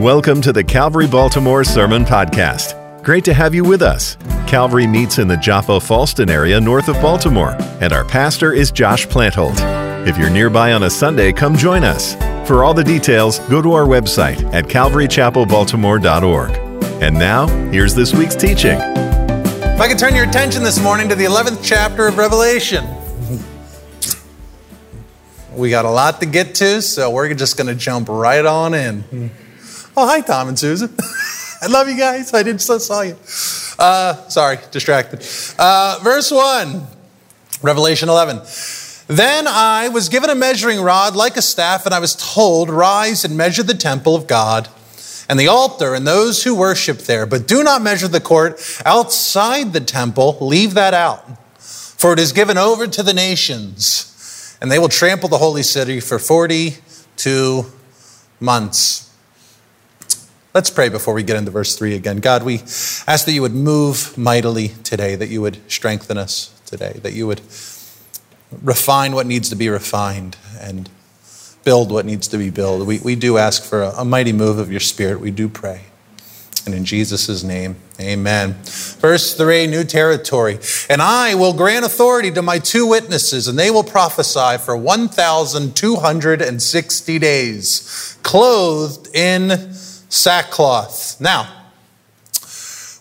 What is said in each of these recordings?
Welcome to the Calvary Baltimore Sermon Podcast. Great to have you with us. Calvary meets in the Joppa Fallston area north of Baltimore, and our pastor is Josh Plantholt. If you're nearby on a Sunday, come join us. For all the details, go to our website at calvarychapelbaltimore.org. And now, here's this week's teaching. If I could turn your attention this morning to the 11th chapter of Revelation. We got a lot to get to, so we're just going to jump right on in. Oh, hi, Tom and Susan. I love you guys. I didn't saw you. Uh, sorry, distracted. Uh, verse 1, Revelation 11. Then I was given a measuring rod like a staff, and I was told, Rise and measure the temple of God and the altar and those who worship there. But do not measure the court outside the temple, leave that out. For it is given over to the nations, and they will trample the holy city for 42 months. Let's pray before we get into verse 3 again. God, we ask that you would move mightily today, that you would strengthen us today, that you would refine what needs to be refined and build what needs to be built. We, we do ask for a, a mighty move of your spirit. We do pray. And in Jesus' name, amen. Verse 3, new territory. And I will grant authority to my two witnesses, and they will prophesy for 1,260 days, clothed in sackcloth. Now,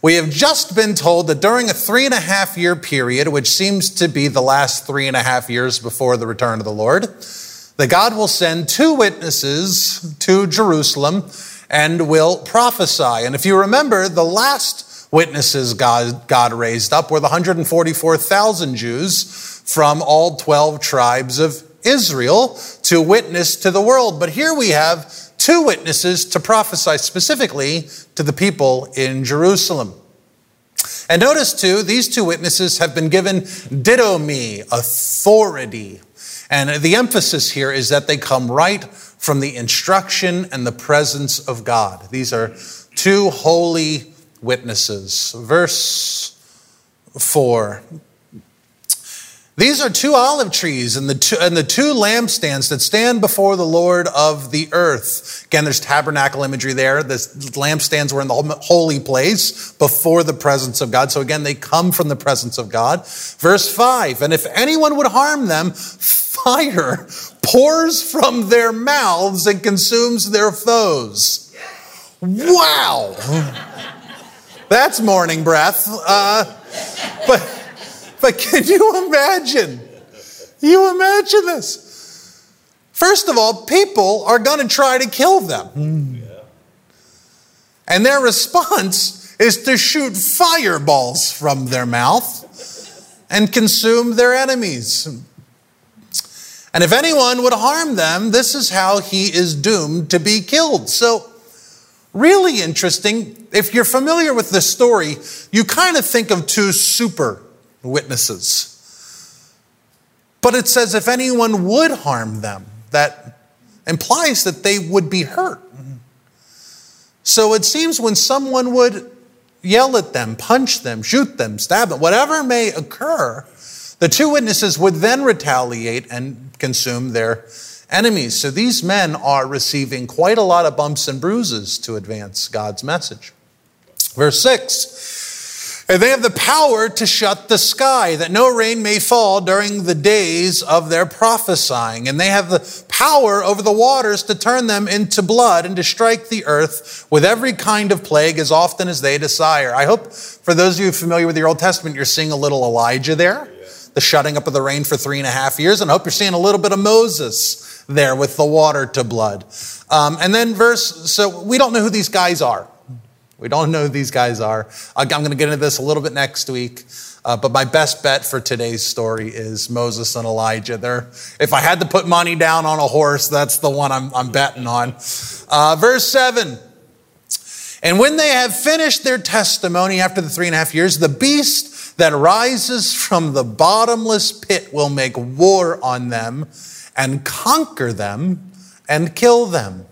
we have just been told that during a three and a half year period, which seems to be the last three and a half years before the return of the Lord, that God will send two witnesses to Jerusalem and will prophesy. And if you remember, the last witnesses God, God raised up were the 144,000 Jews from all 12 tribes of Israel to witness to the world. But here we have two witnesses to prophesy specifically to the people in Jerusalem. And notice too, these two witnesses have been given didomi, authority. And the emphasis here is that they come right from the instruction and the presence of God. These are two holy witnesses. Verse 4 these are two olive trees and the two, and the two lampstands that stand before the Lord of the earth. Again, there's tabernacle imagery there. The lampstands were in the holy place before the presence of God. So again, they come from the presence of God. Verse 5 And if anyone would harm them, fire pours from their mouths and consumes their foes. Wow. That's morning breath. Uh, but. But can you imagine? You imagine this. First of all, people are going to try to kill them. And their response is to shoot fireballs from their mouth and consume their enemies. And if anyone would harm them, this is how he is doomed to be killed. So, really interesting. If you're familiar with this story, you kind of think of two super witnesses. But it says if anyone would harm them, that implies that they would be hurt. So it seems when someone would yell at them, punch them, shoot them, stab them, whatever may occur, the two witnesses would then retaliate and consume their enemies. So these men are receiving quite a lot of bumps and bruises to advance God's message. Verse 6 and they have the power to shut the sky, that no rain may fall during the days of their prophesying. And they have the power over the waters to turn them into blood and to strike the earth with every kind of plague as often as they desire. I hope for those of you familiar with your Old Testament, you're seeing a little Elijah there, the shutting up of the rain for three and a half years. And I hope you're seeing a little bit of Moses there with the water to blood. Um, and then verse, so we don't know who these guys are. We don't know who these guys are. I'm going to get into this a little bit next week. Uh, but my best bet for today's story is Moses and Elijah. They're, if I had to put money down on a horse, that's the one I'm, I'm betting on. Uh, verse 7 And when they have finished their testimony after the three and a half years, the beast that rises from the bottomless pit will make war on them and conquer them and kill them.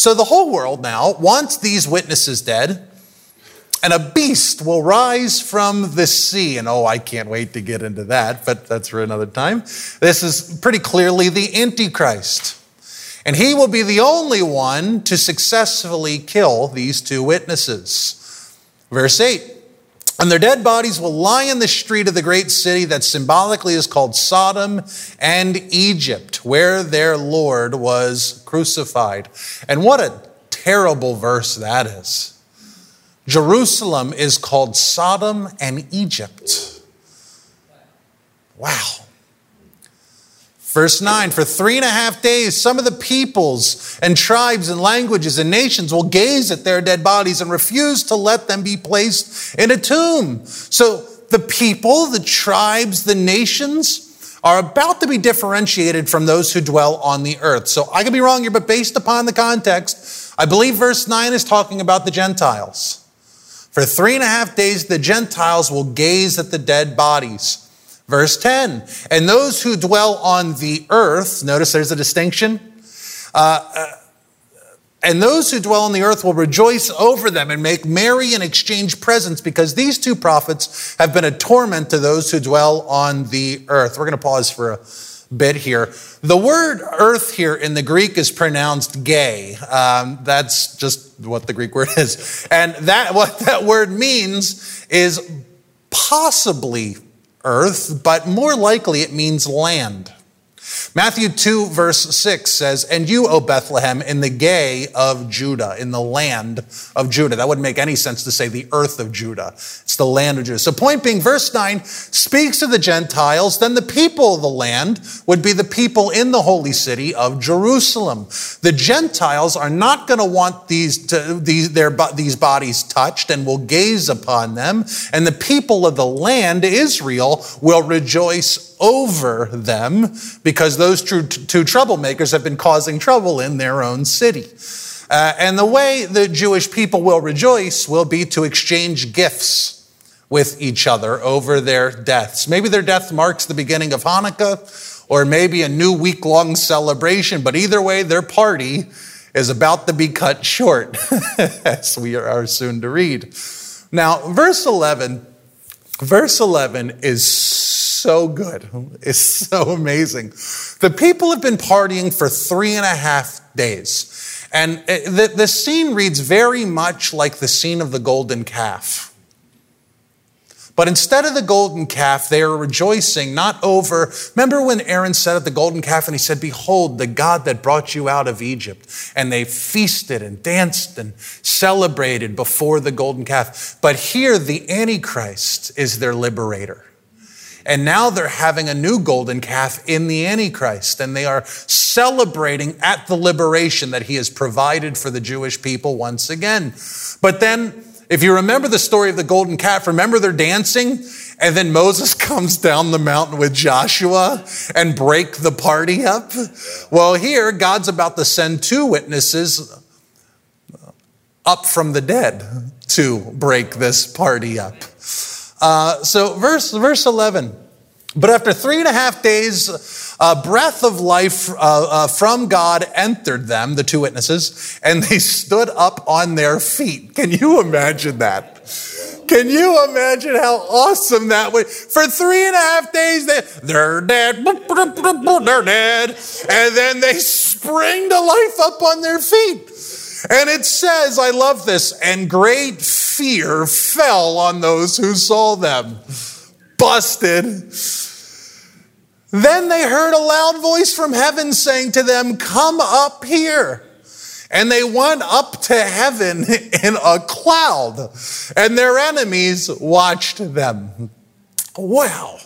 So the whole world now wants these witnesses dead, and a beast will rise from the sea. And oh, I can't wait to get into that, but that's for another time. This is pretty clearly the Antichrist. And he will be the only one to successfully kill these two witnesses. Verse 8 And their dead bodies will lie in the street of the great city that symbolically is called Sodom and Egypt, where their Lord was crucified. And what a terrible verse that is. Jerusalem is called Sodom and Egypt. Wow. Verse 9, for three and a half days, some of the peoples and tribes and languages and nations will gaze at their dead bodies and refuse to let them be placed in a tomb. So the people, the tribes, the nations are about to be differentiated from those who dwell on the earth. So I could be wrong here, but based upon the context, I believe verse 9 is talking about the Gentiles. For three and a half days, the Gentiles will gaze at the dead bodies. Verse 10 And those who dwell on the earth, notice there's a distinction. Uh, uh, and those who dwell on the earth will rejoice over them and make merry and exchange presents because these two prophets have been a torment to those who dwell on the earth. We're going to pause for a bit here. The word earth here in the Greek is pronounced gay. Um, that's just what the Greek word is. And that, what that word means is possibly earth, but more likely it means land. Matthew 2, verse 6 says, And you, O Bethlehem, in the gay of Judah, in the land of Judah. That wouldn't make any sense to say the earth of Judah. It's the land of Judah. So, point being, verse 9 speaks to the Gentiles, then the people of the land would be the people in the holy city of Jerusalem. The Gentiles are not going to want these, to, these, their, these bodies touched and will gaze upon them. And the people of the land, Israel, will rejoice over them because those two, two troublemakers have been causing trouble in their own city. Uh, and the way the Jewish people will rejoice will be to exchange gifts with each other over their deaths. Maybe their death marks the beginning of Hanukkah, or maybe a new week long celebration, but either way, their party is about to be cut short, as we are soon to read. Now, verse 11, verse 11 is so good. It's so amazing. The people have been partying for three and a half days. And the, the scene reads very much like the scene of the golden calf. But instead of the golden calf, they are rejoicing not over. Remember when Aaron said at the golden calf and he said, Behold, the God that brought you out of Egypt. And they feasted and danced and celebrated before the golden calf. But here, the Antichrist is their liberator. And now they're having a new golden calf in the Antichrist, and they are celebrating at the liberation that he has provided for the Jewish people once again. But then, if you remember the story of the golden calf, remember they're dancing, and then Moses comes down the mountain with Joshua and break the party up. Well, here, God's about to send two witnesses up from the dead to break this party up. Uh, so, verse, verse 11. But after three and a half days, a breath of life uh, uh, from God entered them, the two witnesses, and they stood up on their feet. Can you imagine that? Can you imagine how awesome that would? For three and a half days, they, they're dead, they're dead, and then they spring to life up on their feet. And it says, I love this, and great fear fell on those who saw them. Busted. Then they heard a loud voice from heaven saying to them, Come up here. And they went up to heaven in a cloud, and their enemies watched them. Wow.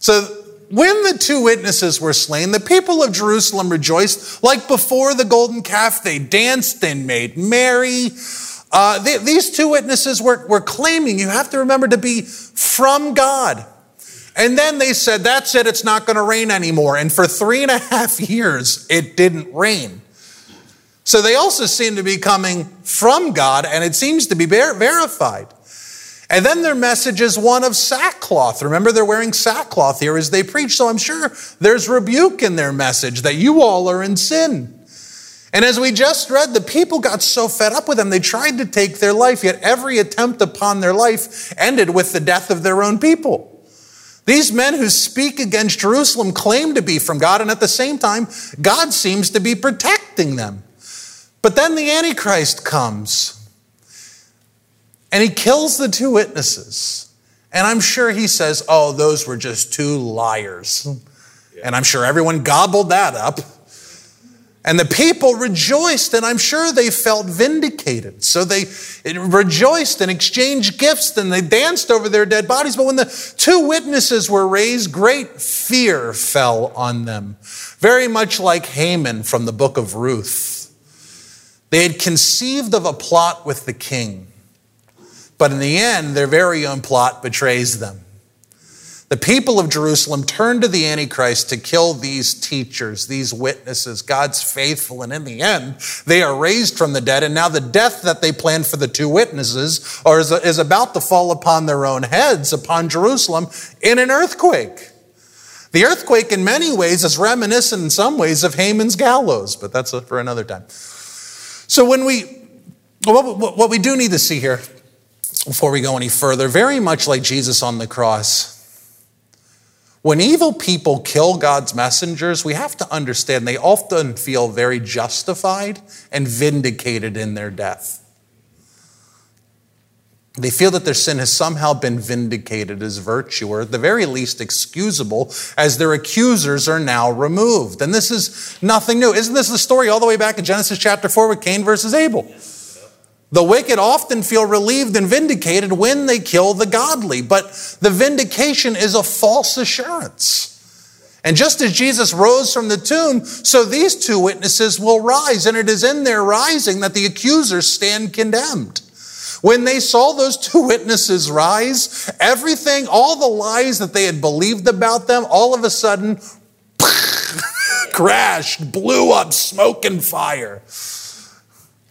So when the two witnesses were slain, the people of Jerusalem rejoiced like before the golden calf. They danced and made merry. Uh, these two witnesses were, were claiming, you have to remember, to be from God. And then they said, that's it, it's not going to rain anymore. And for three and a half years, it didn't rain. So they also seem to be coming from God, and it seems to be ver- verified. And then their message is one of sackcloth. Remember, they're wearing sackcloth here as they preach. So I'm sure there's rebuke in their message that you all are in sin. And as we just read, the people got so fed up with them, they tried to take their life, yet every attempt upon their life ended with the death of their own people. These men who speak against Jerusalem claim to be from God, and at the same time, God seems to be protecting them. But then the Antichrist comes and he kills the two witnesses. And I'm sure he says, Oh, those were just two liars. And I'm sure everyone gobbled that up. And the people rejoiced, and I'm sure they felt vindicated. So they rejoiced and exchanged gifts, and they danced over their dead bodies. But when the two witnesses were raised, great fear fell on them, very much like Haman from the book of Ruth. They had conceived of a plot with the king, but in the end, their very own plot betrays them. The people of Jerusalem turn to the Antichrist to kill these teachers, these witnesses, God's faithful. And in the end, they are raised from the dead. And now the death that they planned for the two witnesses is about to fall upon their own heads, upon Jerusalem, in an earthquake. The earthquake, in many ways, is reminiscent in some ways of Haman's gallows, but that's for another time. So when we, what we do need to see here before we go any further, very much like Jesus on the cross, when evil people kill God's messengers, we have to understand they often feel very justified and vindicated in their death. They feel that their sin has somehow been vindicated as virtue, or at the very least excusable, as their accusers are now removed. And this is nothing new. Isn't this the story all the way back in Genesis chapter 4 with Cain versus Abel? The wicked often feel relieved and vindicated when they kill the godly, but the vindication is a false assurance. And just as Jesus rose from the tomb, so these two witnesses will rise, and it is in their rising that the accusers stand condemned. When they saw those two witnesses rise, everything, all the lies that they had believed about them, all of a sudden crashed, blew up, smoke and fire.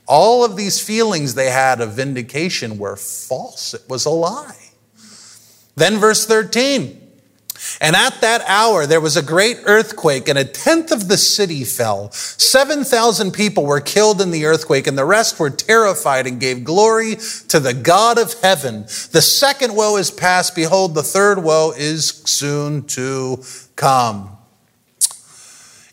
All of these feelings they had of vindication were false. It was a lie. Then, verse 13. And at that hour, there was a great earthquake, and a tenth of the city fell. 7,000 people were killed in the earthquake, and the rest were terrified and gave glory to the God of heaven. The second woe is past. Behold, the third woe is soon to come.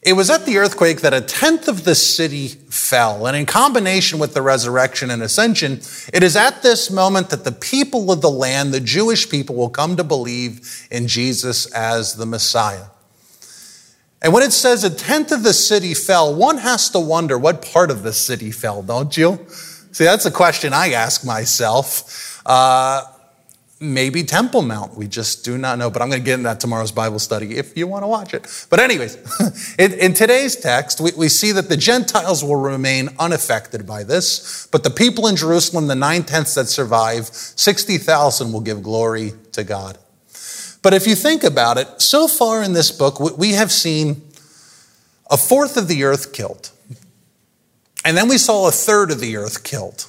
It was at the earthquake that a tenth of the city fell. And in combination with the resurrection and ascension, it is at this moment that the people of the land, the Jewish people, will come to believe in Jesus as the Messiah. And when it says a tenth of the city fell, one has to wonder what part of the city fell, don't you? See, that's a question I ask myself. Uh, maybe Temple Mount. We just do not know, but I'm going to get into that tomorrow's Bible study if you want to watch it. But, anyways, in, in, today's text, we, we see that the Gentiles will remain unaffected by this, but the people in Jerusalem, the nine tenths that survive, 60,000 will give glory to God. But if you think about it, so far in this book, we have seen a fourth of the earth killed. And then we saw a third of the earth killed.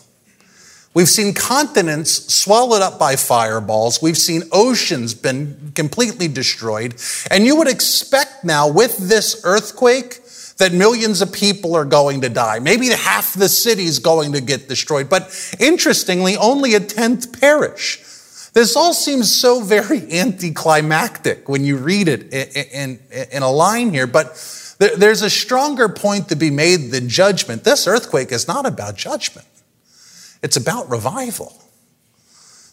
We've seen continents swallowed up by fireballs. We've seen oceans been completely destroyed. And you would expect now with this earthquake that millions of people are going to die. Maybe half the city is going to get destroyed. But interestingly, only a tenth perish. This all seems so very anticlimactic when you read it in, in, in a line here. But there's a stronger point to be made than judgment. This earthquake is not about judgment. It's about revival.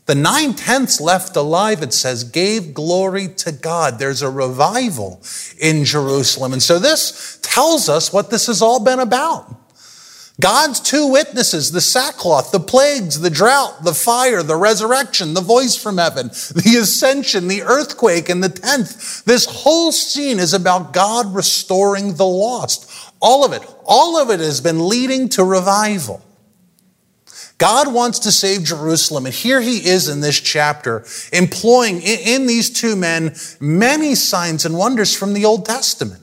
The nine tenths left alive, it says, gave glory to God. There's a revival in Jerusalem. And so this tells us what this has all been about. God's two witnesses, the sackcloth, the plagues, the drought, the fire, the resurrection, the voice from heaven, the ascension, the earthquake, and the tenth. This whole scene is about God restoring the lost. All of it, all of it has been leading to revival. God wants to save Jerusalem. And here he is in this chapter, employing in these two men many signs and wonders from the Old Testament.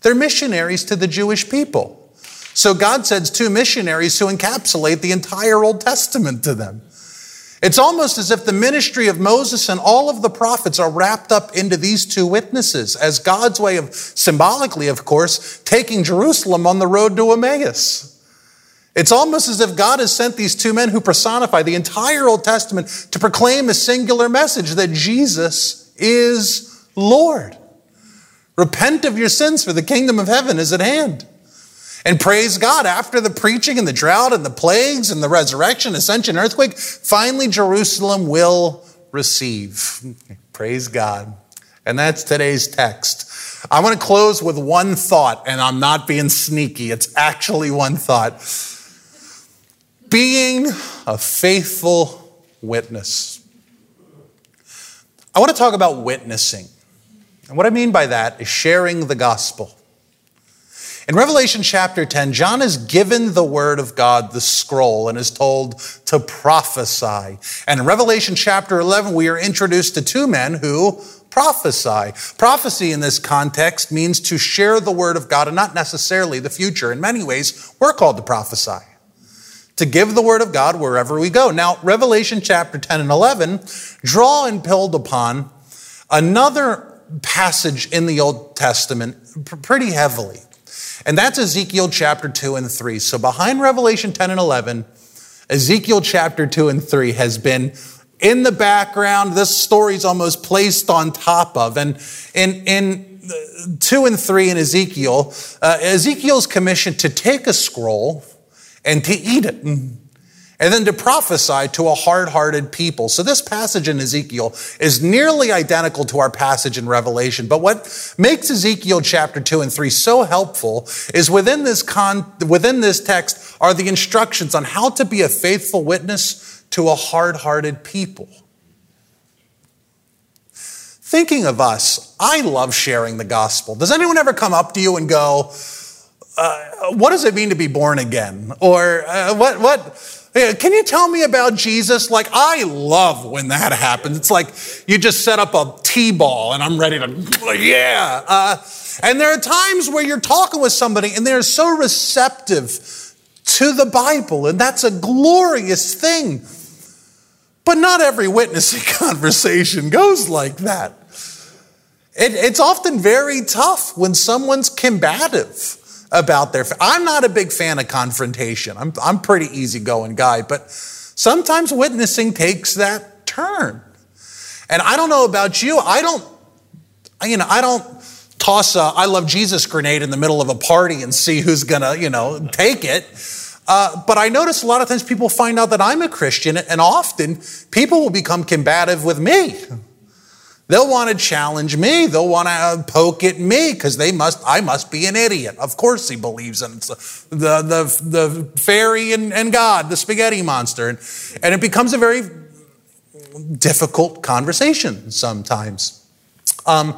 They're missionaries to the Jewish people. So God sends two missionaries who encapsulate the entire Old Testament to them. It's almost as if the ministry of Moses and all of the prophets are wrapped up into these two witnesses as God's way of, symbolically, of course, taking Jerusalem on the road to Emmaus. It's almost as if God has sent these two men who personify the entire Old Testament to proclaim a singular message that Jesus is Lord. Repent of your sins, for the kingdom of heaven is at hand. And praise God, after the preaching and the drought and the plagues and the resurrection, ascension, earthquake, finally Jerusalem will receive. Praise God. And that's today's text. I want to close with one thought, and I'm not being sneaky. It's actually one thought. Being a faithful witness. I want to talk about witnessing. And what I mean by that is sharing the gospel. In Revelation chapter 10, John is given the word of God, the scroll, and is told to prophesy. And in Revelation chapter 11, we are introduced to two men who prophesy. Prophecy in this context means to share the word of God and not necessarily the future. In many ways, we're called to prophesy, to give the word of God wherever we go. Now, Revelation chapter 10 and 11 draw and build upon another passage in the Old Testament pretty heavily. And that's Ezekiel chapter 2 and 3. So behind Revelation 10 and 11, Ezekiel chapter 2 and 3 has been in the background. This story's almost placed on top of. And in, in 2 and 3 in Ezekiel, uh, Ezekiel's commissioned to take a scroll and to eat it mm, and then to prophesy to a hard hearted people. So, this passage in Ezekiel is nearly identical to our passage in Revelation. But what makes Ezekiel chapter 2 and 3 so helpful is within this, con- within this text are the instructions on how to be a faithful witness to a hard hearted people. Thinking of us, I love sharing the gospel. Does anyone ever come up to you and go, uh, what does it mean to be born again? Or uh, what, what, can you tell me about Jesus? Like, I love when that happens. It's like you just set up a T ball and I'm ready to, yeah. Uh, and there are times where you're talking with somebody and they're so receptive to the Bible, and that's a glorious thing. But not every witnessing conversation goes like that. It, it's often very tough when someone's combative about their. I'm not a big fan of confrontation. I'm, I'm pretty easygoing guy, but sometimes witnessing takes that turn. And I don't know about you. I don't, you know, I don't toss a I love Jesus grenade in the middle of a party and see who's gonna, you know, take it. Uh, but I notice a lot of times people find out that I'm a Christian, and often people will become combative with me. They'll want to challenge me. They'll want to uh, poke at me because they must. I must be an idiot. Of course, he believes in the the the fairy and, and God, the spaghetti monster, and, and it becomes a very difficult conversation sometimes. Um,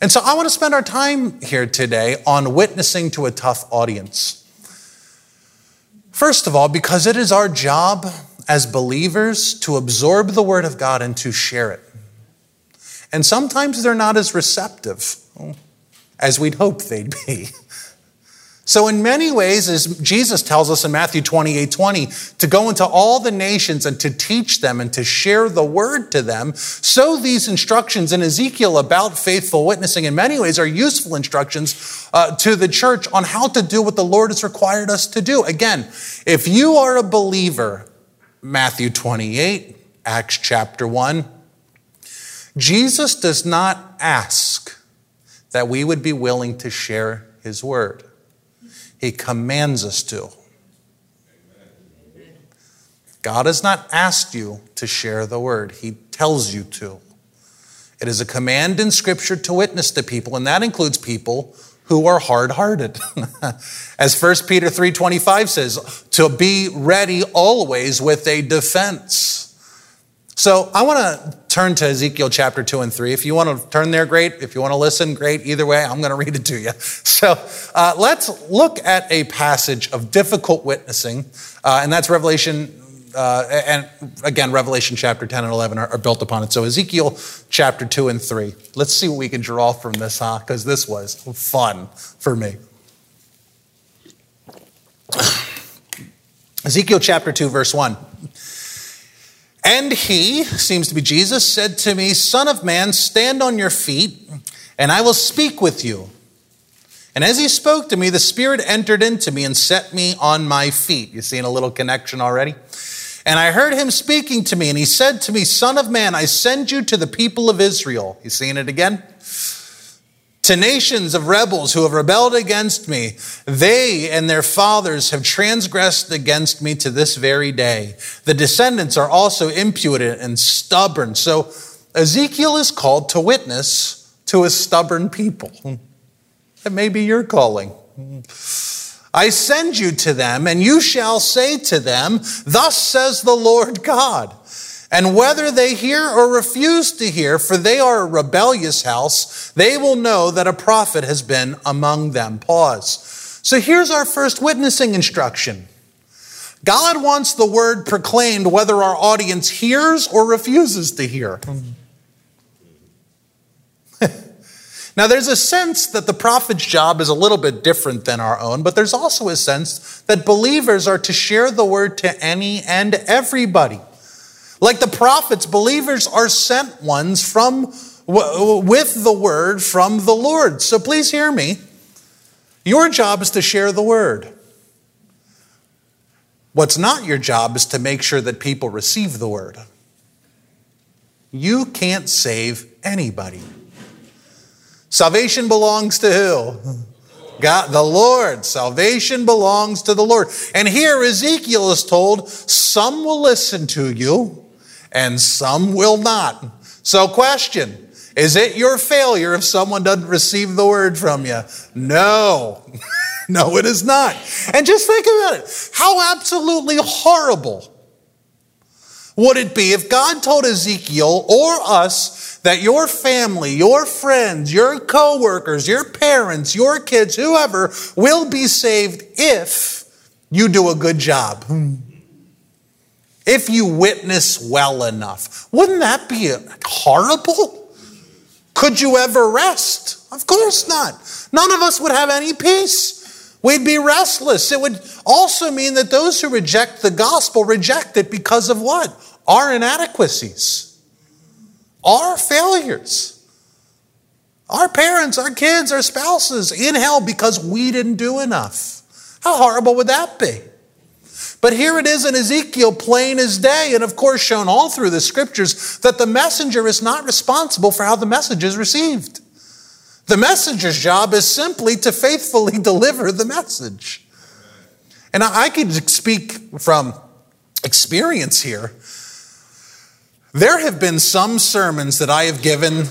and so, I want to spend our time here today on witnessing to a tough audience. First of all, because it is our job as believers to absorb the Word of God and to share it. And sometimes they're not as receptive as we'd hope they'd be. So, in many ways, as Jesus tells us in Matthew 28 20, to go into all the nations and to teach them and to share the word to them, so these instructions in Ezekiel about faithful witnessing, in many ways, are useful instructions uh, to the church on how to do what the Lord has required us to do. Again, if you are a believer, Matthew 28, Acts chapter 1, Jesus does not ask that we would be willing to share his word. He commands us to. God has not asked you to share the word, He tells you to. It is a command in Scripture to witness to people, and that includes people who are hard-hearted. As 1 Peter 3:25 says, to be ready always with a defense. So I want to turn to Ezekiel chapter 2 and 3. If you want to turn there, great. If you want to listen, great. Either way, I'm going to read it to you. So uh, let's look at a passage of difficult witnessing, uh, and that's Revelation. Uh, and again, Revelation chapter 10 and 11 are, are, built upon it. So, Ezekiel chapter 2 and 3. Let's see what we can draw from this, huh? Because this was fun for me. Ezekiel chapter 2, verse 1. And he, seems to be Jesus, said to me, Son of man, stand on your feet, and I will speak with you. And as he spoke to me, the Spirit entered into me and set me on my feet. You seeing a little connection already? And I heard him speaking to me, and he said to me, Son of man, I send you to the people of Israel. You seeing it again? To nations of rebels who have rebelled against me. They and their fathers have transgressed against me to this very day. The descendants are also impudent and stubborn. So Ezekiel is called to witness to a stubborn people. That may be your calling. I send you to them, and you shall say to them, Thus says the Lord God. And whether they hear or refuse to hear, for they are a rebellious house, they will know that a prophet has been among them. Pause. So here's our first witnessing instruction God wants the word proclaimed whether our audience hears or refuses to hear. Now, there's a sense that the prophet's job is a little bit different than our own, but there's also a sense that believers are to share the word to any and everybody. Like the prophets, believers are sent ones from with the word from the Lord. So please hear me. Your job is to share the word. What's not your job is to make sure that people receive the word. You can't save anybody. Salvation belongs to who? God, the Lord. Salvation belongs to the Lord. And here Ezekiel is told, some will listen to you and some will not. So, question Is it your failure if someone doesn't receive the word from you? No. no, it is not. And just think about it. How absolutely horrible would it be if God told Ezekiel or us that your family, your friends, your coworkers, your parents, your kids, whoever will be saved if you do a good job? Hmm. If you witness well enough. Wouldn't that be horrible? Could you ever rest? Of course not. None of us would have any peace. We'd be restless. It would also mean that those who reject the gospel reject it because of what? Our inadequacies, our failures. Our parents, our kids, our spouses in hell because we didn't do enough. How horrible would that be? But here it is in Ezekiel, plain as day, and of course shown all through the scriptures, that the messenger is not responsible for how the message is received. The messenger's job is simply to faithfully deliver the message. And I could speak from experience here. There have been some sermons that I have given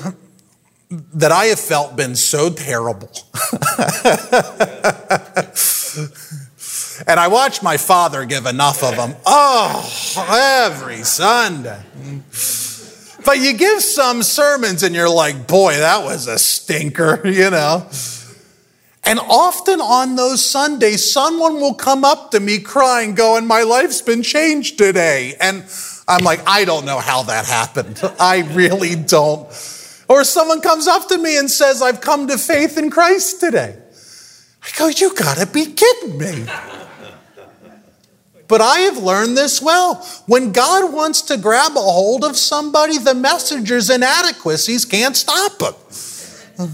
that I have felt been so terrible. and I watched my father give enough of them. Oh, every Sunday. But you give some sermons and you're like, boy, that was a stinker, you know. And often on those Sundays, someone will come up to me crying, going, My life's been changed today. And I'm like, I don't know how that happened. I really don't. Or someone comes up to me and says, I've come to faith in Christ today. I go, You gotta be kidding me. But I have learned this well. When God wants to grab a hold of somebody, the messenger's inadequacies can't stop him.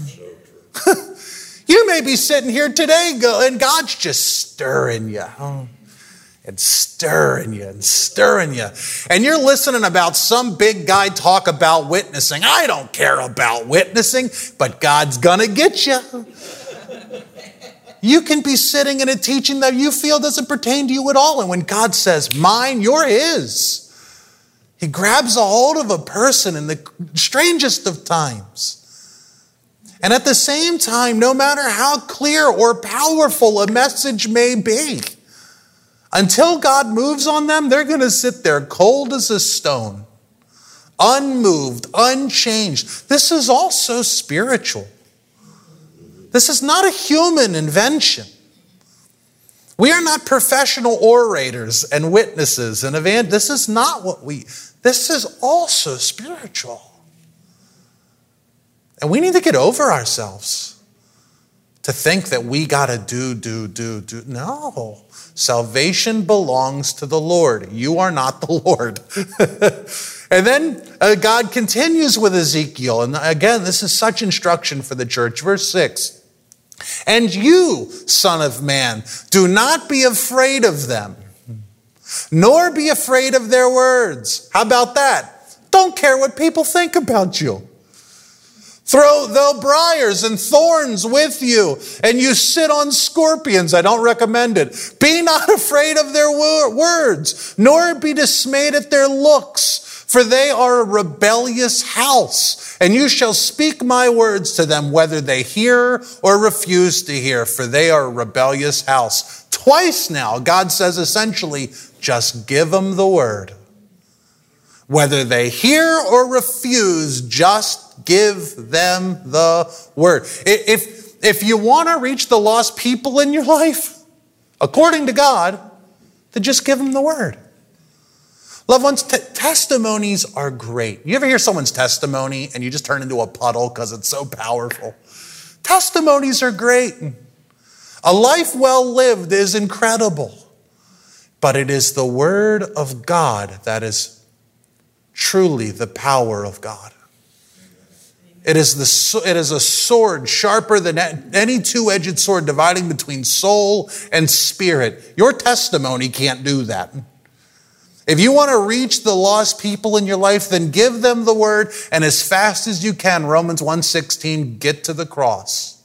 you may be sitting here today and God's just stirring you. And stirring you and stirring you. And you're listening about some big guy talk about witnessing. I don't care about witnessing, but God's gonna get you. You can be sitting in a teaching that you feel doesn't pertain to you at all. And when God says, Mine, you're His, He grabs a hold of a person in the strangest of times. And at the same time, no matter how clear or powerful a message may be, until God moves on them, they're going to sit there cold as a stone, unmoved, unchanged. This is also spiritual. This is not a human invention. We are not professional orators and witnesses and evangelists. This is not what we, this is also spiritual. And we need to get over ourselves to think that we got to do, do, do, do. No. Salvation belongs to the Lord. You are not the Lord. and then uh, God continues with Ezekiel. And again, this is such instruction for the church. Verse 6 and you, Son of Man, do not be afraid of them. nor be afraid of their words. How about that? Don't care what people think about you. Throw the briars and thorns with you, and you sit on scorpions. I don't recommend it. Be not afraid of their words, nor be dismayed at their looks, for they are a rebellious house. And you shall speak my words to them, whether they hear or refuse to hear, for they are a rebellious house. Twice now, God says essentially, just give them the word. Whether they hear or refuse, just give them the word. If, if you want to reach the lost people in your life, according to God, then just give them the word. Loved ones, t- testimonies are great. You ever hear someone's testimony and you just turn into a puddle because it's so powerful? Testimonies are great. A life well lived is incredible, but it is the word of God that is truly the power of God. It is, the, it is a sword sharper than any two edged sword dividing between soul and spirit. Your testimony can't do that. If you want to reach the lost people in your life, then give them the word and as fast as you can, Romans 1:16, get to the cross.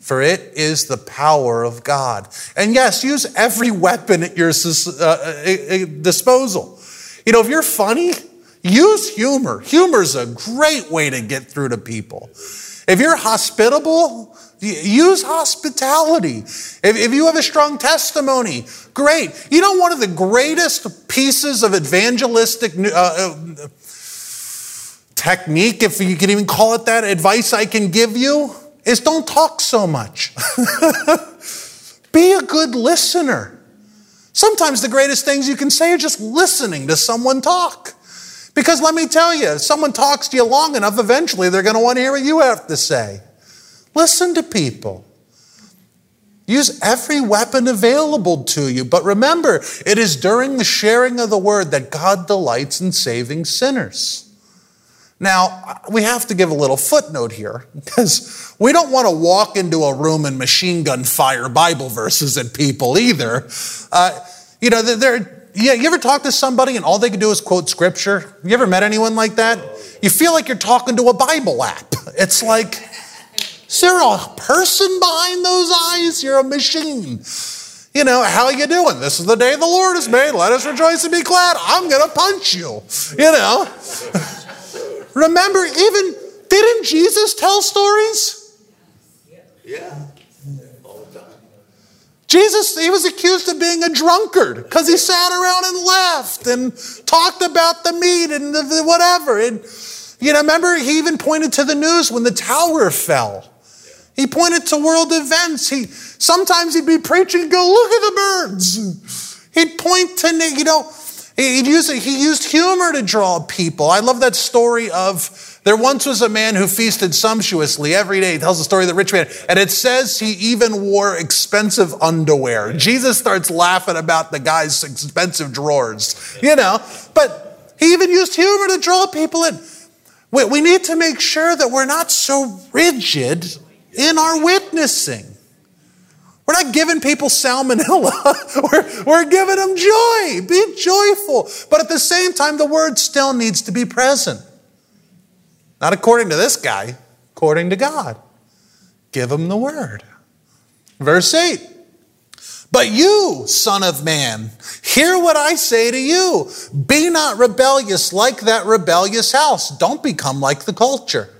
For it is the power of God. And yes, use every weapon at your uh, uh, disposal. You know, if you're funny, Use humor. Humor is a great way to get through to people. If you're hospitable, use hospitality. If, if you have a strong testimony, great. You know, one of the greatest pieces of evangelistic uh, uh, technique, if you can even call it that, advice I can give you is don't talk so much. Be a good listener. Sometimes the greatest things you can say are just listening to someone talk. Because let me tell you, if someone talks to you long enough, eventually they're going to want to hear what you have to say. Listen to people. Use every weapon available to you. But remember, it is during the sharing of the word that God delights in saving sinners. Now, we have to give a little footnote here because we don't want to walk into a room and machine gun fire Bible verses at people either. Uh, you know, there, yeah, you ever talk to somebody and all they can do is quote scripture? You ever met anyone like that? You feel like you're talking to a Bible app. It's like, is there a person behind those eyes? You're a machine. You know, how you doing? This is the day the Lord has made. Let us rejoice and be glad. I'm going to punch you. You know. Remember, even, didn't Jesus tell stories? Yeah. Jesus, he was accused of being a drunkard because he sat around and laughed and talked about the meat and the, the whatever. And, you know, remember, he even pointed to the news when the tower fell. He pointed to world events. He sometimes he'd be preaching and go, look at the birds. He'd point to, you know, he'd use, he used humor to draw people. I love that story of there once was a man who feasted sumptuously every day. He tells the story of the rich man. And it says he even wore expensive underwear. Jesus starts laughing about the guy's expensive drawers, you know. But he even used humor to draw people in. We need to make sure that we're not so rigid in our witnessing. We're not giving people salmonella. we're, we're giving them joy. Be joyful. But at the same time, the word still needs to be present. Not according to this guy, according to God. Give him the word. Verse 8. But you, son of man, hear what I say to you. Be not rebellious like that rebellious house. Don't become like the culture.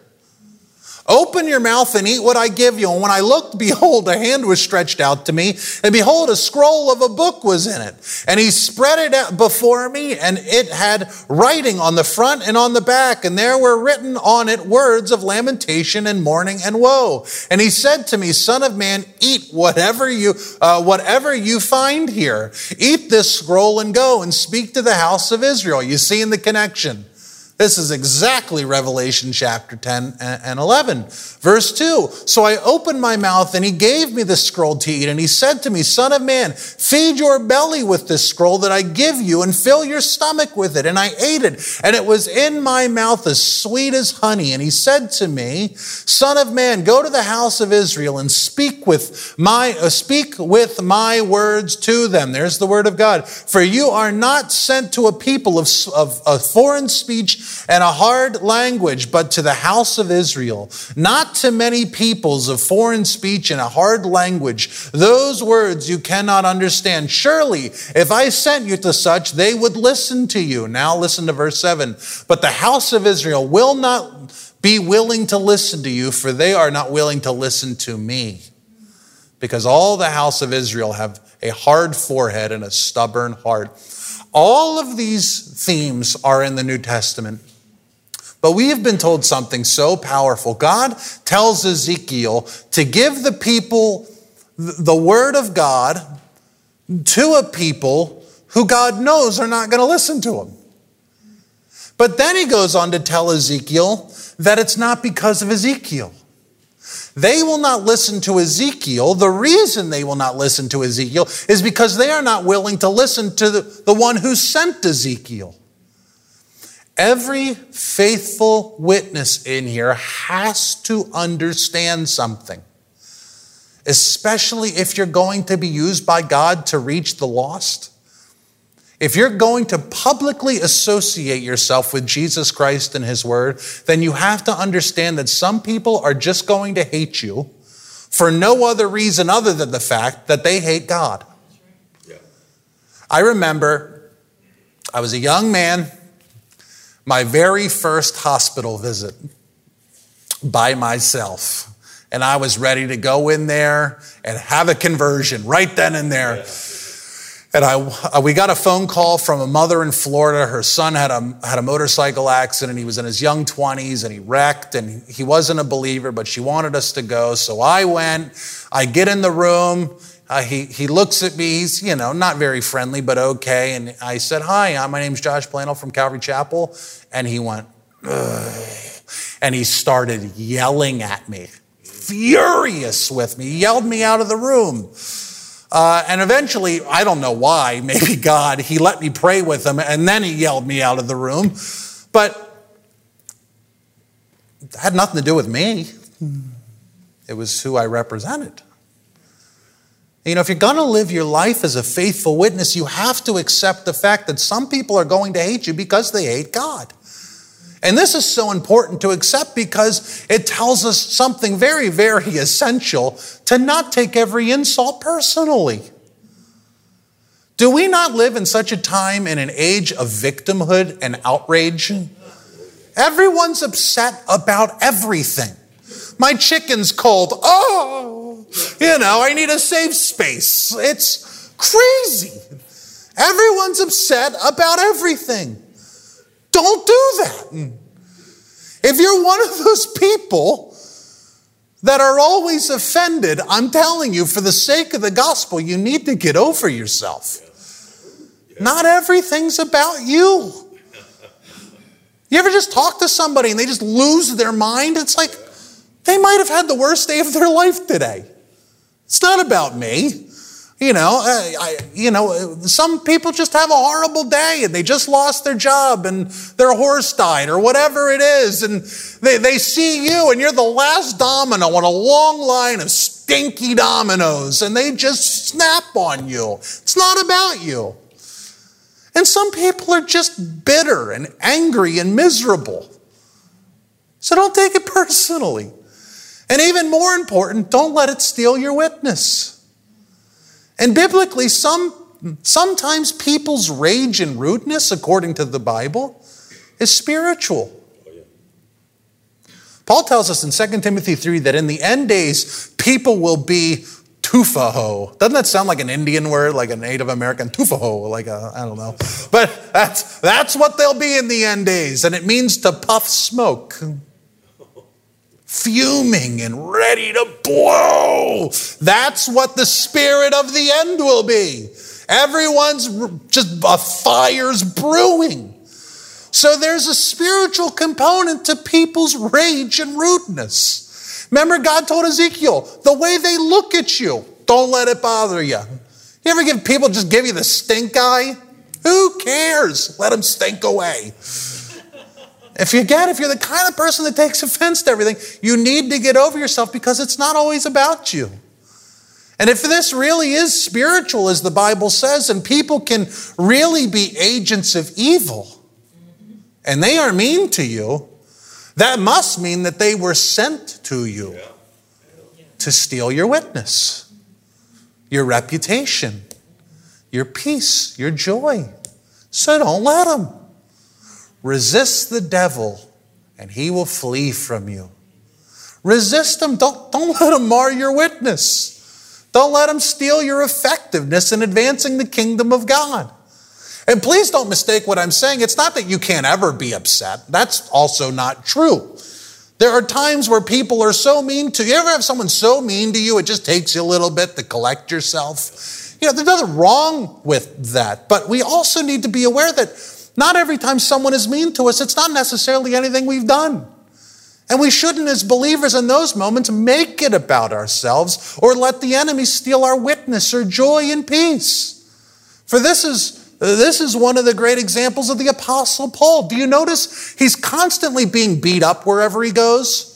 Open your mouth and eat what I give you. And when I looked, behold, a hand was stretched out to me, and behold, a scroll of a book was in it. And he spread it out before me, and it had writing on the front and on the back, and there were written on it words of lamentation and mourning and woe. And he said to me, Son of man, eat whatever you uh, whatever you find here. Eat this scroll and go and speak to the house of Israel. You see in the connection. This is exactly Revelation chapter 10 and 11. Verse 2 So I opened my mouth, and he gave me the scroll to eat. And he said to me, Son of man, feed your belly with this scroll that I give you, and fill your stomach with it. And I ate it, and it was in my mouth as sweet as honey. And he said to me, Son of man, go to the house of Israel and speak with my uh, speak with my words to them. There's the word of God. For you are not sent to a people of, of, of foreign speech and a hard language, but to the house of Israel, not to many peoples of foreign speech and a hard language, those words you cannot understand. Surely, if I sent you to such, they would listen to you. Now listen to verse 7. But the house of Israel will not be willing to listen to you, for they are not willing to listen to me. Because all the house of Israel have a hard forehead and a stubborn heart. All of these themes are in the New Testament. But we have been told something so powerful. God tells Ezekiel to give the people the word of God to a people who God knows are not going to listen to him. But then he goes on to tell Ezekiel that it's not because of Ezekiel. They will not listen to Ezekiel. The reason they will not listen to Ezekiel is because they are not willing to listen to the, the one who sent Ezekiel. Every faithful witness in here has to understand something, especially if you're going to be used by God to reach the lost. If you're going to publicly associate yourself with Jesus Christ and His Word, then you have to understand that some people are just going to hate you for no other reason other than the fact that they hate God. Yeah. I remember I was a young man my very first hospital visit by myself. And I was ready to go in there and have a conversion right then and there. And I, uh, we got a phone call from a mother in Florida. Her son had a, had a motorcycle accident. He was in his young 20s and he wrecked and he wasn't a believer, but she wanted us to go. So I went. I get in the room uh, he, he looks at me, he's, you know, not very friendly, but okay. And I said, Hi, uh, my name's Josh Planel from Calvary Chapel. And he went, Ugh. and he started yelling at me, furious with me. He yelled me out of the room. Uh, and eventually, I don't know why, maybe God, he let me pray with him, and then he yelled me out of the room. But it had nothing to do with me, it was who I represented. You know, if you're going to live your life as a faithful witness, you have to accept the fact that some people are going to hate you because they hate God. And this is so important to accept because it tells us something very, very essential to not take every insult personally. Do we not live in such a time in an age of victimhood and outrage? Everyone's upset about everything. My chicken's cold. Oh, you know, I need a safe space. It's crazy. Everyone's upset about everything. Don't do that. If you're one of those people that are always offended, I'm telling you, for the sake of the gospel, you need to get over yourself. Not everything's about you. You ever just talk to somebody and they just lose their mind? It's like, they might have had the worst day of their life today. It's not about me. You know, I, I, you know, uh, some people just have a horrible day and they just lost their job and their horse died or whatever it is. And they, they see you and you're the last domino on a long line of stinky dominoes and they just snap on you. It's not about you. And some people are just bitter and angry and miserable. So don't take it personally. And even more important, don't let it steal your witness. And biblically, some, sometimes people's rage and rudeness, according to the Bible, is spiritual. Paul tells us in 2 Timothy 3 that in the end days, people will be tufaho. Doesn't that sound like an Indian word, like a Native American tufaho? Like a, I don't know. But that's, that's what they'll be in the end days. And it means to puff smoke fuming and ready to blow. That's what the spirit of the end will be. Everyone's just a fire's brewing. So there's a spiritual component to people's rage and rudeness. Remember, God told Ezekiel, the way they look at you, don't let it bother you. You ever give people just give you the stink eye? Who cares? Let them stink away. If you get, if you're the kind of person that takes offense to everything, you need to get over yourself because it's not always about you. And if this really is spiritual, as the Bible says, and people can really be agents of evil, and they are mean to you, that must mean that they were sent to you to steal your witness, your reputation, your peace, your joy. So don't let them. Resist the devil, and he will flee from you. Resist him. Don't, don't let him mar your witness. Don't let him steal your effectiveness in advancing the kingdom of God. And please don't mistake what I'm saying. It's not that you can't ever be upset. That's also not true. There are times where people are so mean to you. You ever have someone so mean to you, it just takes you a little bit to collect yourself? You know, there's nothing wrong with that. But we also need to be aware that not every time someone is mean to us, it's not necessarily anything we've done. And we shouldn't, as believers in those moments, make it about ourselves or let the enemy steal our witness or joy and peace. For this is, this is one of the great examples of the Apostle Paul. Do you notice he's constantly being beat up wherever he goes?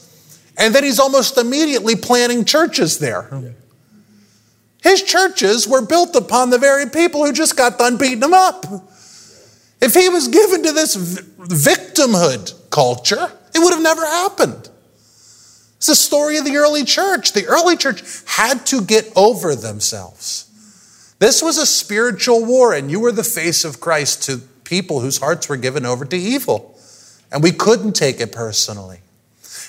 And then he's almost immediately planting churches there. His churches were built upon the very people who just got done beating him up. If he was given to this victimhood culture, it would have never happened. It's the story of the early church. The early church had to get over themselves. This was a spiritual war, and you were the face of Christ to people whose hearts were given over to evil. And we couldn't take it personally.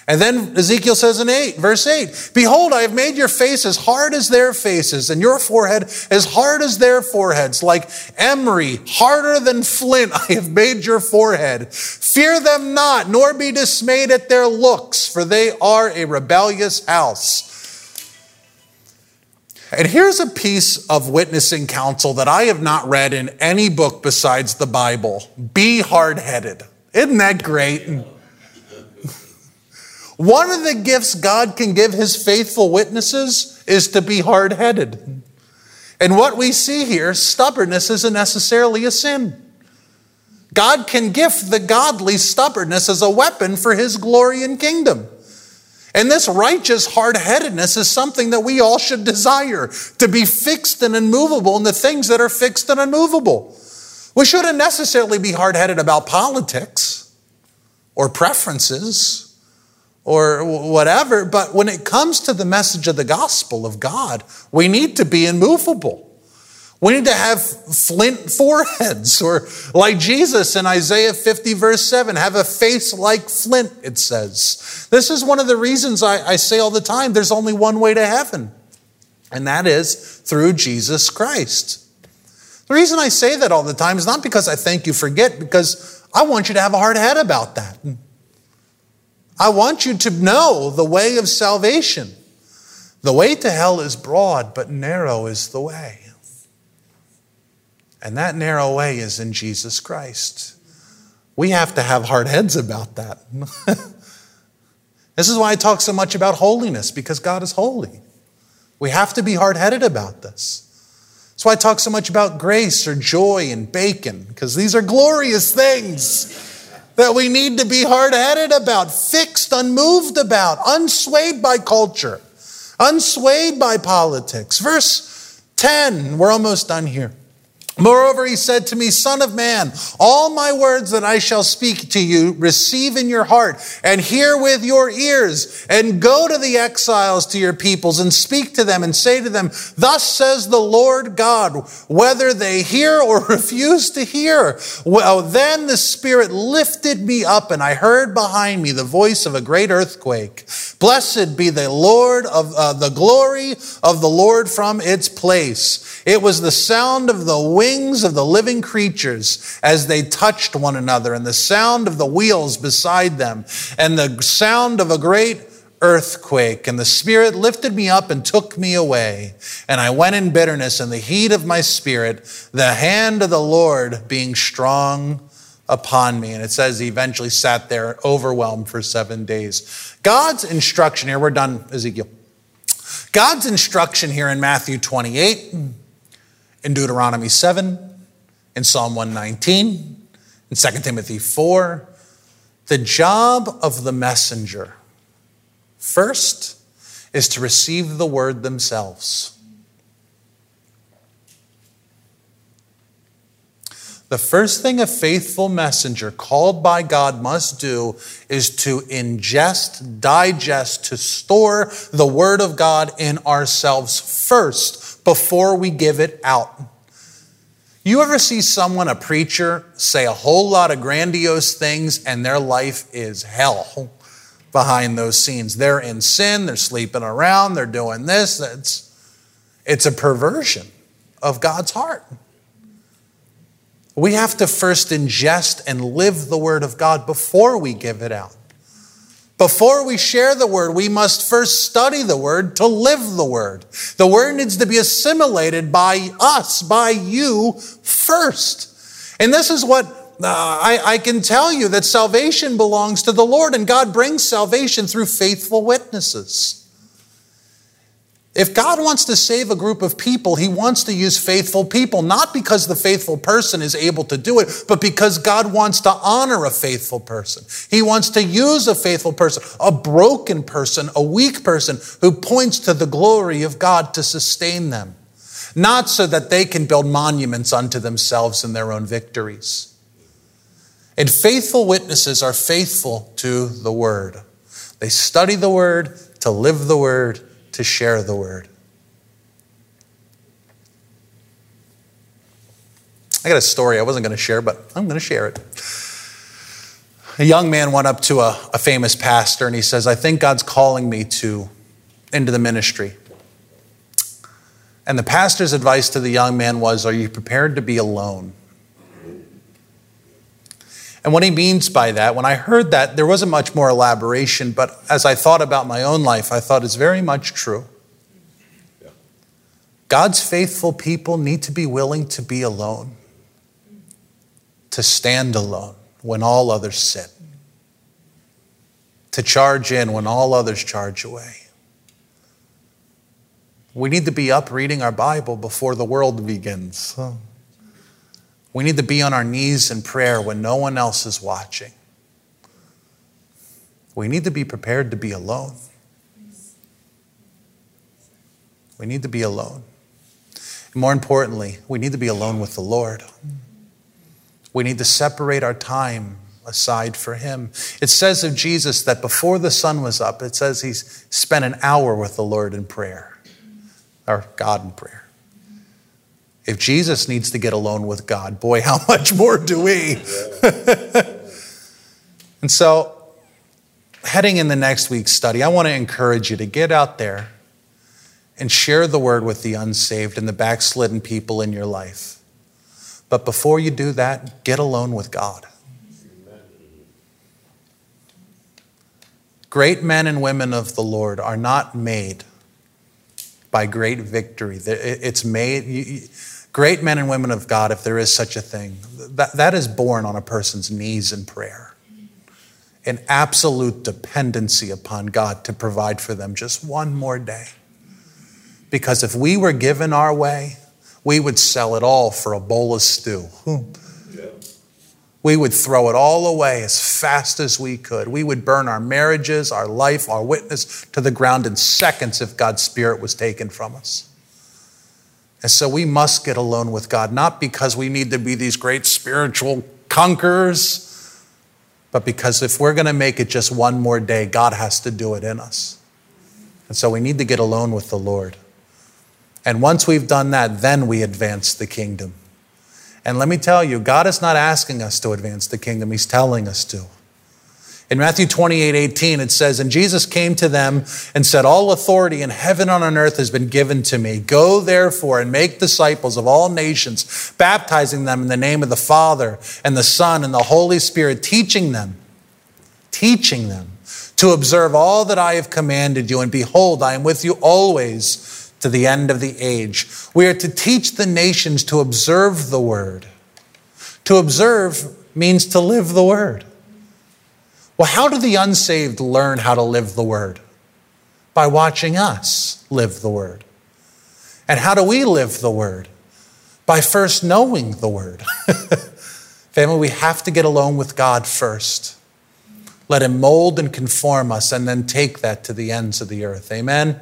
And then Ezekiel says in 8, verse 8, Behold, I have made your face as hard as their faces, and your forehead as hard as their foreheads, like emery, harder than flint, I have made your forehead. Fear them not, nor be dismayed at their looks, for they are a rebellious house. And here's a piece of witnessing counsel that I have not read in any book besides the Bible. Be hard headed. Isn't that great? One of the gifts God can give his faithful witnesses is to be hard headed. And what we see here, stubbornness isn't necessarily a sin. God can gift the godly stubbornness as a weapon for his glory and kingdom. And this righteous hard headedness is something that we all should desire to be fixed and immovable in the things that are fixed and unmovable. We shouldn't necessarily be hard headed about politics or preferences or whatever. But when it comes to the message of the gospel of God, we need to be immovable. We need to have flint foreheads, or like Jesus in Isaiah 50, verse 7, have a face like flint, it says. This is one of the reasons I, I say all the time there's only one way to heaven, and that is through Jesus Christ. The reason I say that all the time is not because I think you forget, because I want you to have a hard head about that. I want you to know the way of salvation. The way to hell is broad, but narrow is the way. And that narrow way is in Jesus Christ. We have to have hard heads about that. this is why I talk so much about holiness, because God is holy. We have to be hard headed about this. That's why I talk so much about grace or joy and bacon, because these are glorious things that we need to be hard headed about, fixed, unmoved about, unswayed by culture, unswayed by politics. Verse 10, we're almost done here. Moreover, he said to me, Son of man, all my words that I shall speak to you, receive in your heart and hear with your ears, and go to the exiles to your peoples and speak to them and say to them, Thus says the Lord God, whether they hear or refuse to hear. Well, then the Spirit lifted me up, and I heard behind me the voice of a great earthquake. Blessed be the Lord of uh, the glory of the Lord from its place. It was the sound of the wings of the living creatures as they touched one another, and the sound of the wheels beside them, and the sound of a great earthquake. And the Spirit lifted me up and took me away. And I went in bitterness in the heat of my spirit, the hand of the Lord being strong upon me. And it says he eventually sat there overwhelmed for seven days. God's instruction here, we're done, Ezekiel. God's instruction here in Matthew 28, in Deuteronomy 7, in Psalm 119, in 2 Timothy 4, the job of the messenger, first, is to receive the word themselves. The first thing a faithful messenger called by God must do is to ingest, digest, to store the Word of God in ourselves first before we give it out. You ever see someone, a preacher, say a whole lot of grandiose things and their life is hell behind those scenes? They're in sin, they're sleeping around, they're doing this. It's, it's a perversion of God's heart. We have to first ingest and live the Word of God before we give it out. Before we share the Word, we must first study the Word to live the Word. The Word needs to be assimilated by us, by you first. And this is what uh, I, I can tell you that salvation belongs to the Lord, and God brings salvation through faithful witnesses. If God wants to save a group of people, He wants to use faithful people, not because the faithful person is able to do it, but because God wants to honor a faithful person. He wants to use a faithful person, a broken person, a weak person who points to the glory of God to sustain them, not so that they can build monuments unto themselves in their own victories. And faithful witnesses are faithful to the word. They study the word to live the word to share the word. I got a story I wasn't going to share, but I'm going to share it. A young man went up to a, a famous pastor and he says, I think God's calling me to into the ministry. And the pastor's advice to the young man was, Are you prepared to be alone? And what he means by that, when I heard that, there wasn't much more elaboration, but as I thought about my own life, I thought it's very much true. God's faithful people need to be willing to be alone, to stand alone when all others sit, to charge in when all others charge away. We need to be up reading our Bible before the world begins. We need to be on our knees in prayer when no one else is watching. We need to be prepared to be alone. We need to be alone. More importantly, we need to be alone with the Lord. We need to separate our time aside for Him. It says of Jesus that before the sun was up, it says He spent an hour with the Lord in prayer, or God in prayer. If Jesus needs to get alone with God, boy, how much more do we? and so, heading in the next week's study, I want to encourage you to get out there and share the word with the unsaved and the backslidden people in your life. But before you do that, get alone with God. Great men and women of the Lord are not made by great victory. It's made. Great men and women of God, if there is such a thing, that, that is born on a person's knees in prayer. An absolute dependency upon God to provide for them just one more day. Because if we were given our way, we would sell it all for a bowl of stew. Hmm. We would throw it all away as fast as we could. We would burn our marriages, our life, our witness to the ground in seconds if God's Spirit was taken from us. And so we must get alone with God, not because we need to be these great spiritual conquerors, but because if we're going to make it just one more day, God has to do it in us. And so we need to get alone with the Lord. And once we've done that, then we advance the kingdom. And let me tell you, God is not asking us to advance the kingdom, He's telling us to. In Matthew 28 18, it says, And Jesus came to them and said, All authority in heaven and on earth has been given to me. Go therefore and make disciples of all nations, baptizing them in the name of the Father and the Son and the Holy Spirit, teaching them, teaching them to observe all that I have commanded you. And behold, I am with you always to the end of the age. We are to teach the nations to observe the word. To observe means to live the word. Well, how do the unsaved learn how to live the word? By watching us live the word. And how do we live the word? By first knowing the word. Family, we have to get alone with God first. Let Him mold and conform us and then take that to the ends of the earth. Amen?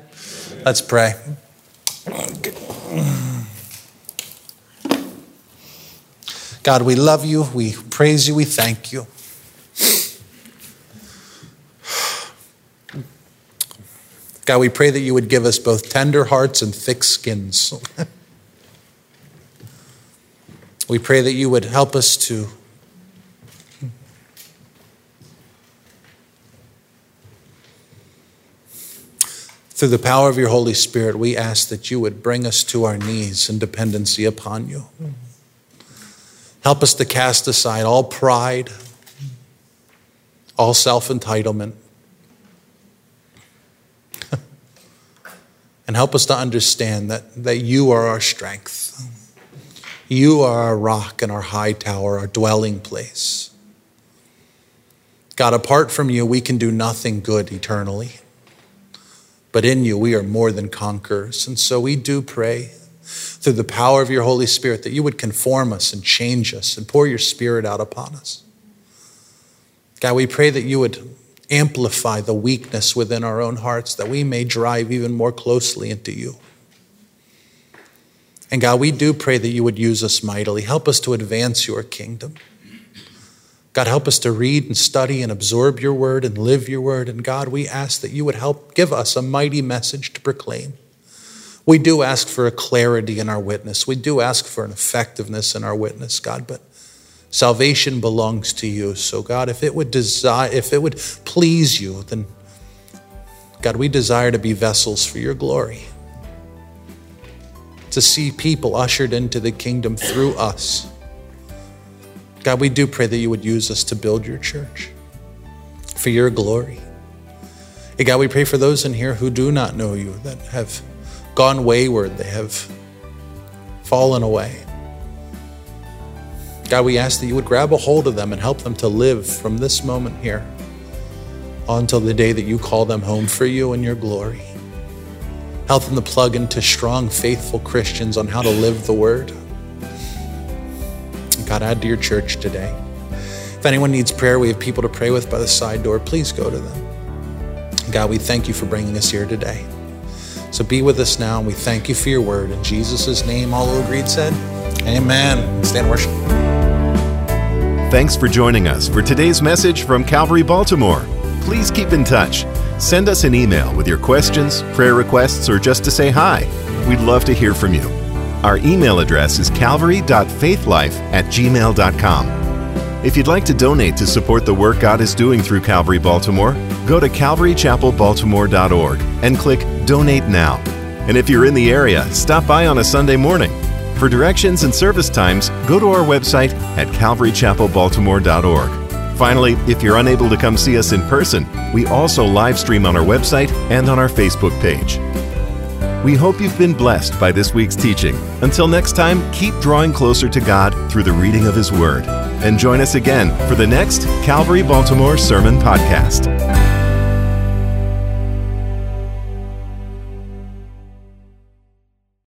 Let's pray. God, we love you, we praise you, we thank you. God, we pray that you would give us both tender hearts and thick skins. we pray that you would help us to Through the power of your Holy Spirit, we ask that you would bring us to our knees in dependency upon you. Help us to cast aside all pride, all self entitlement, and help us to understand that, that you are our strength. You are our rock and our high tower, our dwelling place. God, apart from you, we can do nothing good eternally. But in you, we are more than conquerors. And so we do pray through the power of your Holy Spirit that you would conform us and change us and pour your Spirit out upon us. God, we pray that you would amplify the weakness within our own hearts, that we may drive even more closely into you. And God, we do pray that you would use us mightily. Help us to advance your kingdom. God, help us to read and study and absorb your word and live your word. And God, we ask that you would help give us a mighty message to proclaim. We do ask for a clarity in our witness. We do ask for an effectiveness in our witness, God, but salvation belongs to you. So God, if it would desire if it would please you, then God, we desire to be vessels for your glory. To see people ushered into the kingdom through us. God, we do pray that you would use us to build your church for your glory. Hey, God, we pray for those in here who do not know you, that have gone wayward, they have fallen away. God, we ask that you would grab a hold of them and help them to live from this moment here until the day that you call them home for you and your glory. Help them to plug into strong, faithful Christians on how to live the word. God, add to your church today. If anyone needs prayer, we have people to pray with by the side door. Please go to them. God, we thank you for bringing us here today. So be with us now, and we thank you for your word. In Jesus' name, all who agreed said, Amen. Stand worship. Thanks for joining us for today's message from Calvary Baltimore. Please keep in touch. Send us an email with your questions, prayer requests, or just to say hi. We'd love to hear from you. Our email address is calvary.faithlife at gmail.com. If you'd like to donate to support the work God is doing through Calvary Baltimore, go to calvarychapelbaltimore.org and click Donate Now. And if you're in the area, stop by on a Sunday morning. For directions and service times, go to our website at calvarychapelbaltimore.org. Finally, if you're unable to come see us in person, we also live stream on our website and on our Facebook page. We hope you've been blessed by this week's teaching. Until next time, keep drawing closer to God through the reading of His Word. And join us again for the next Calvary Baltimore Sermon Podcast.